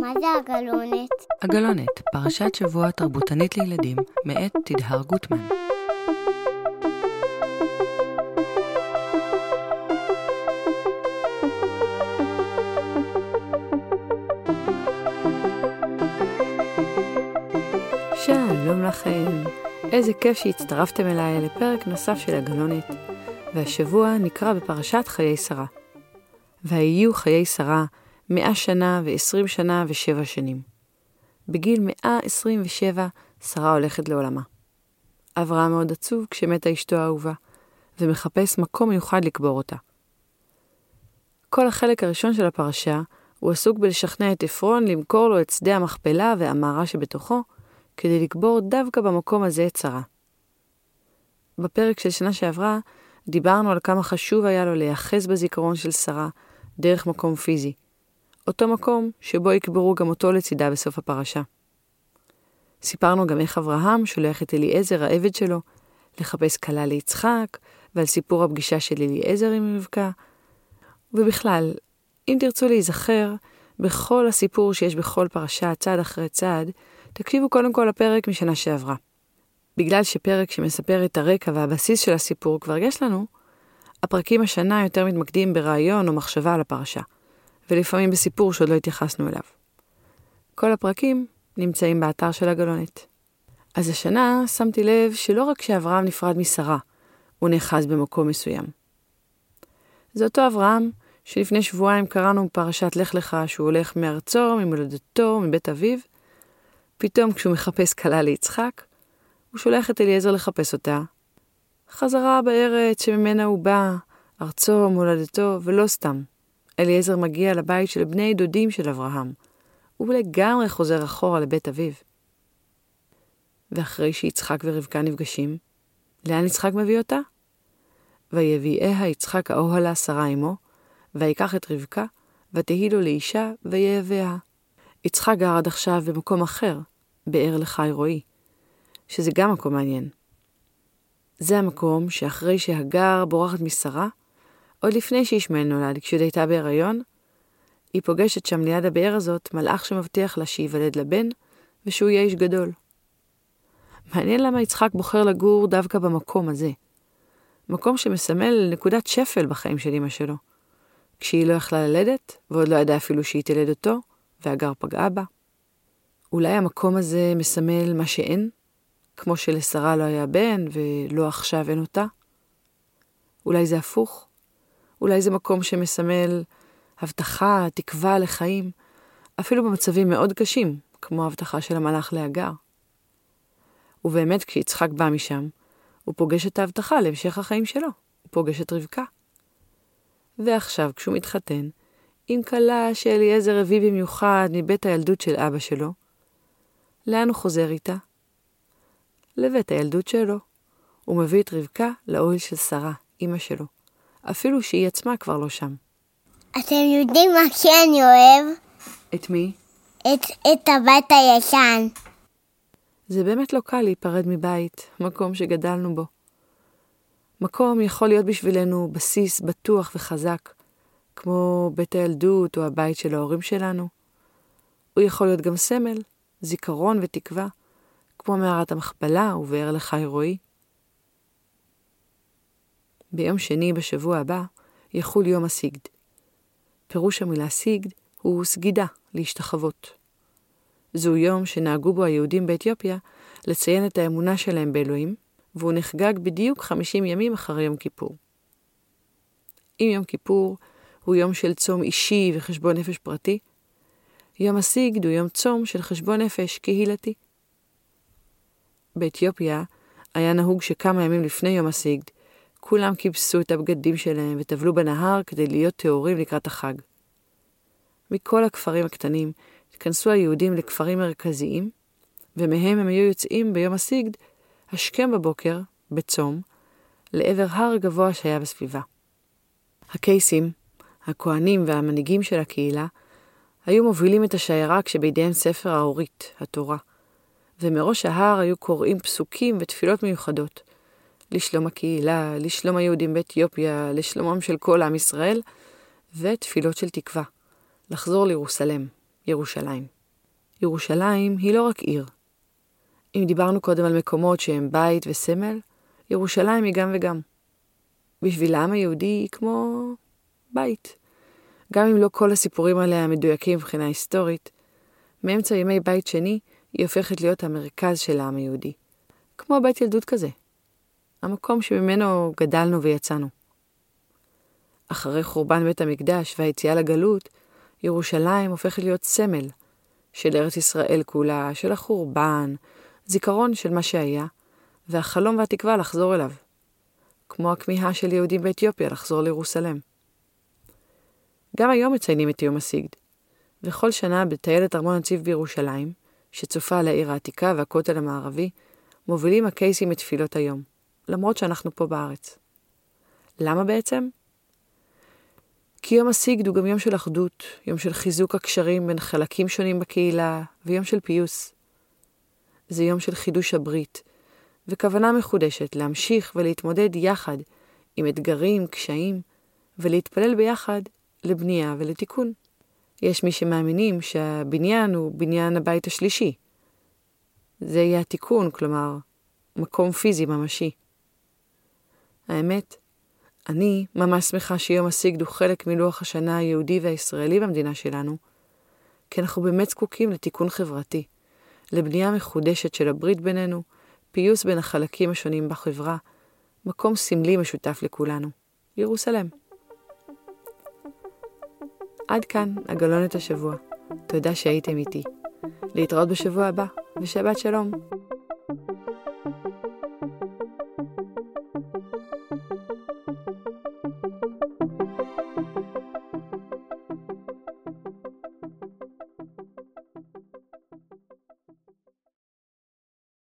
מה זה הגלונת? הגלונת, פרשת שבוע תרבותנית לילדים, מאת תדהר גוטמן. שלום לכם, איזה כיף שהצטרפתם אליי לפרק נוסף של הגלונת, והשבוע נקרא בפרשת חיי שרה. ויהיו חיי שרה מאה שנה ועשרים שנה ושבע שנים. בגיל מאה עשרים ושבע שרה הולכת לעולמה. אברהם מאוד עצוב כשמתה אשתו האהובה, ומחפש מקום מיוחד לקבור אותה. כל החלק הראשון של הפרשה הוא עסוק בלשכנע את עפרון למכור לו את שדה המכפלה והמערה שבתוכו, כדי לקבור דווקא במקום הזה את שרה. בפרק של שנה שעברה דיברנו על כמה חשוב היה לו להיאחז בזיכרון של שרה דרך מקום פיזי, אותו מקום שבו יקברו גם אותו לצידה בסוף הפרשה. סיפרנו גם איך אברהם שולח את אליעזר, העבד שלו, לחפש כלה ליצחק, ועל סיפור הפגישה של אליעזר עם רבקה. ובכלל, אם תרצו להיזכר בכל הסיפור שיש בכל פרשה, צעד אחרי צעד, תקשיבו קודם כל לפרק משנה שעברה. בגלל שפרק שמספר את הרקע והבסיס של הסיפור כבר יש לנו, הפרקים השנה יותר מתמקדים ברעיון או מחשבה על הפרשה. ולפעמים בסיפור שעוד לא התייחסנו אליו. כל הפרקים נמצאים באתר של הגלונת. אז השנה שמתי לב שלא רק שאברהם נפרד משרה, הוא נאחז במקום מסוים. זה אותו אברהם שלפני שבועיים קראנו בפרשת לך לך שהוא הולך מארצו, ממולדתו, מבית אביו. פתאום כשהוא מחפש כלה ליצחק, הוא שולח את אליעזר לחפש אותה. חזרה בארץ שממנה הוא בא, ארצו, מולדתו, ולא סתם. אליעזר מגיע לבית של בני דודים של אברהם. הוא לגמרי חוזר אחורה לבית אביו. ואחרי שיצחק ורבקה נפגשים, לאן יצחק מביא אותה? ויביאיה יצחק האוהלה שרה עמו, ויקח את רבקה, ותהי לו לאישה, ויהביה. יצחק גר עד עכשיו במקום אחר, באר לחי רועי, שזה גם מקום מעניין. זה המקום שאחרי שהגר בורחת משרה, עוד לפני שישמעאל נולד, כשהיא הייתה בהיריון, היא פוגשת שם ליד הבאר הזאת מלאך שמבטיח לה שייוולד לה בן, ושהוא יהיה איש גדול. מעניין למה יצחק בוחר לגור דווקא במקום הזה. מקום שמסמל נקודת שפל בחיים של אמא שלו. כשהיא לא יכלה ללדת, ועוד לא ידעה אפילו שהיא תלד אותו, והגר פגעה בה. אולי המקום הזה מסמל מה שאין, כמו שלשרה לא היה בן, ולא עכשיו אין אותה? אולי זה הפוך? אולי זה מקום שמסמל הבטחה, תקווה לחיים, אפילו במצבים מאוד קשים, כמו ההבטחה של המלאך להגר. ובאמת, כשיצחק בא משם, הוא פוגש את ההבטחה להמשך החיים שלו, הוא פוגש את רבקה. ועכשיו, כשהוא מתחתן, עם כלה שאליעזר הביא במיוחד מבית הילדות של אבא שלו, לאן הוא חוזר איתה? לבית הילדות שלו. הוא מביא את רבקה לאוהל של שרה, אמא שלו. אפילו שהיא עצמה כבר לא שם. אתם יודעים מה כן אוהב? את מי? את, את הבית הישן. זה באמת לא קל להיפרד מבית, מקום שגדלנו בו. מקום יכול להיות בשבילנו בסיס בטוח וחזק, כמו בית הילדות או הבית של ההורים שלנו. הוא יכול להיות גם סמל, זיכרון ותקווה, כמו מערת המכפלה ובאר לחי רועי. ביום שני בשבוע הבא יחול יום הסיגד. פירוש המילה סיגד הוא סגידה, להשתחוות. זהו יום שנהגו בו היהודים באתיופיה לציין את האמונה שלהם באלוהים, והוא נחגג בדיוק 50 ימים אחרי יום כיפור. אם יום כיפור הוא יום של צום אישי וחשבון נפש פרטי, יום הסיגד הוא יום צום של חשבון נפש קהילתי. באתיופיה היה נהוג שכמה ימים לפני יום הסיגד כולם כיבסו את הבגדים שלהם וטבלו בנהר כדי להיות טהורים לקראת החג. מכל הכפרים הקטנים התכנסו היהודים לכפרים מרכזיים, ומהם הם היו יוצאים ביום הסיגד, השכם בבוקר, בצום, לעבר הר גבוה שהיה בסביבה. הקייסים, הכהנים והמנהיגים של הקהילה, היו מובילים את השיירה כשבידיהם ספר האורית, התורה, ומראש ההר היו קוראים פסוקים ותפילות מיוחדות, לשלום הקהילה, לשלום היהודים באתיופיה, לשלומם של כל עם ישראל, ותפילות של תקווה, לחזור לירוסלם, ירושלים. ירושלים היא לא רק עיר. אם דיברנו קודם על מקומות שהם בית וסמל, ירושלים היא גם וגם. בשביל העם היהודי היא כמו בית. גם אם לא כל הסיפורים עליה מדויקים מבחינה היסטורית, מאמצע ימי בית שני היא הופכת להיות המרכז של העם היהודי. כמו בית ילדות כזה. המקום שממנו גדלנו ויצאנו. אחרי חורבן בית המקדש והיציאה לגלות, ירושלים הופכת להיות סמל של ארץ ישראל כולה, של החורבן, זיכרון של מה שהיה, והחלום והתקווה לחזור אליו. כמו הכמיהה של יהודים באתיופיה לחזור לירוסלם. גם היום מציינים את יום הסיגד, וכל שנה בטיילת ארמון הנציב בירושלים, שצופה על העיר העתיקה והכותל המערבי, מובילים הקייסים את תפילות היום, למרות שאנחנו פה בארץ. למה בעצם? כי יום הסיגד הוא גם יום של אחדות, יום של חיזוק הקשרים בין חלקים שונים בקהילה, ויום של פיוס. זה יום של חידוש הברית, וכוונה מחודשת להמשיך ולהתמודד יחד עם אתגרים, קשיים, ולהתפלל ביחד לבנייה ולתיקון. יש מי שמאמינים שהבניין הוא בניין הבית השלישי. זה יהיה התיקון, כלומר, מקום פיזי ממשי. האמת, אני ממש שמחה שיום הסיגד הוא חלק מלוח השנה היהודי והישראלי במדינה שלנו, כי אנחנו באמת זקוקים לתיקון חברתי, לבנייה מחודשת של הברית בינינו, פיוס בין החלקים השונים בחברה, מקום סמלי משותף לכולנו, ירוסלם. עד כאן הגלונת השבוע. תודה שהייתם איתי. להתראות בשבוע הבא, ושבת שלום.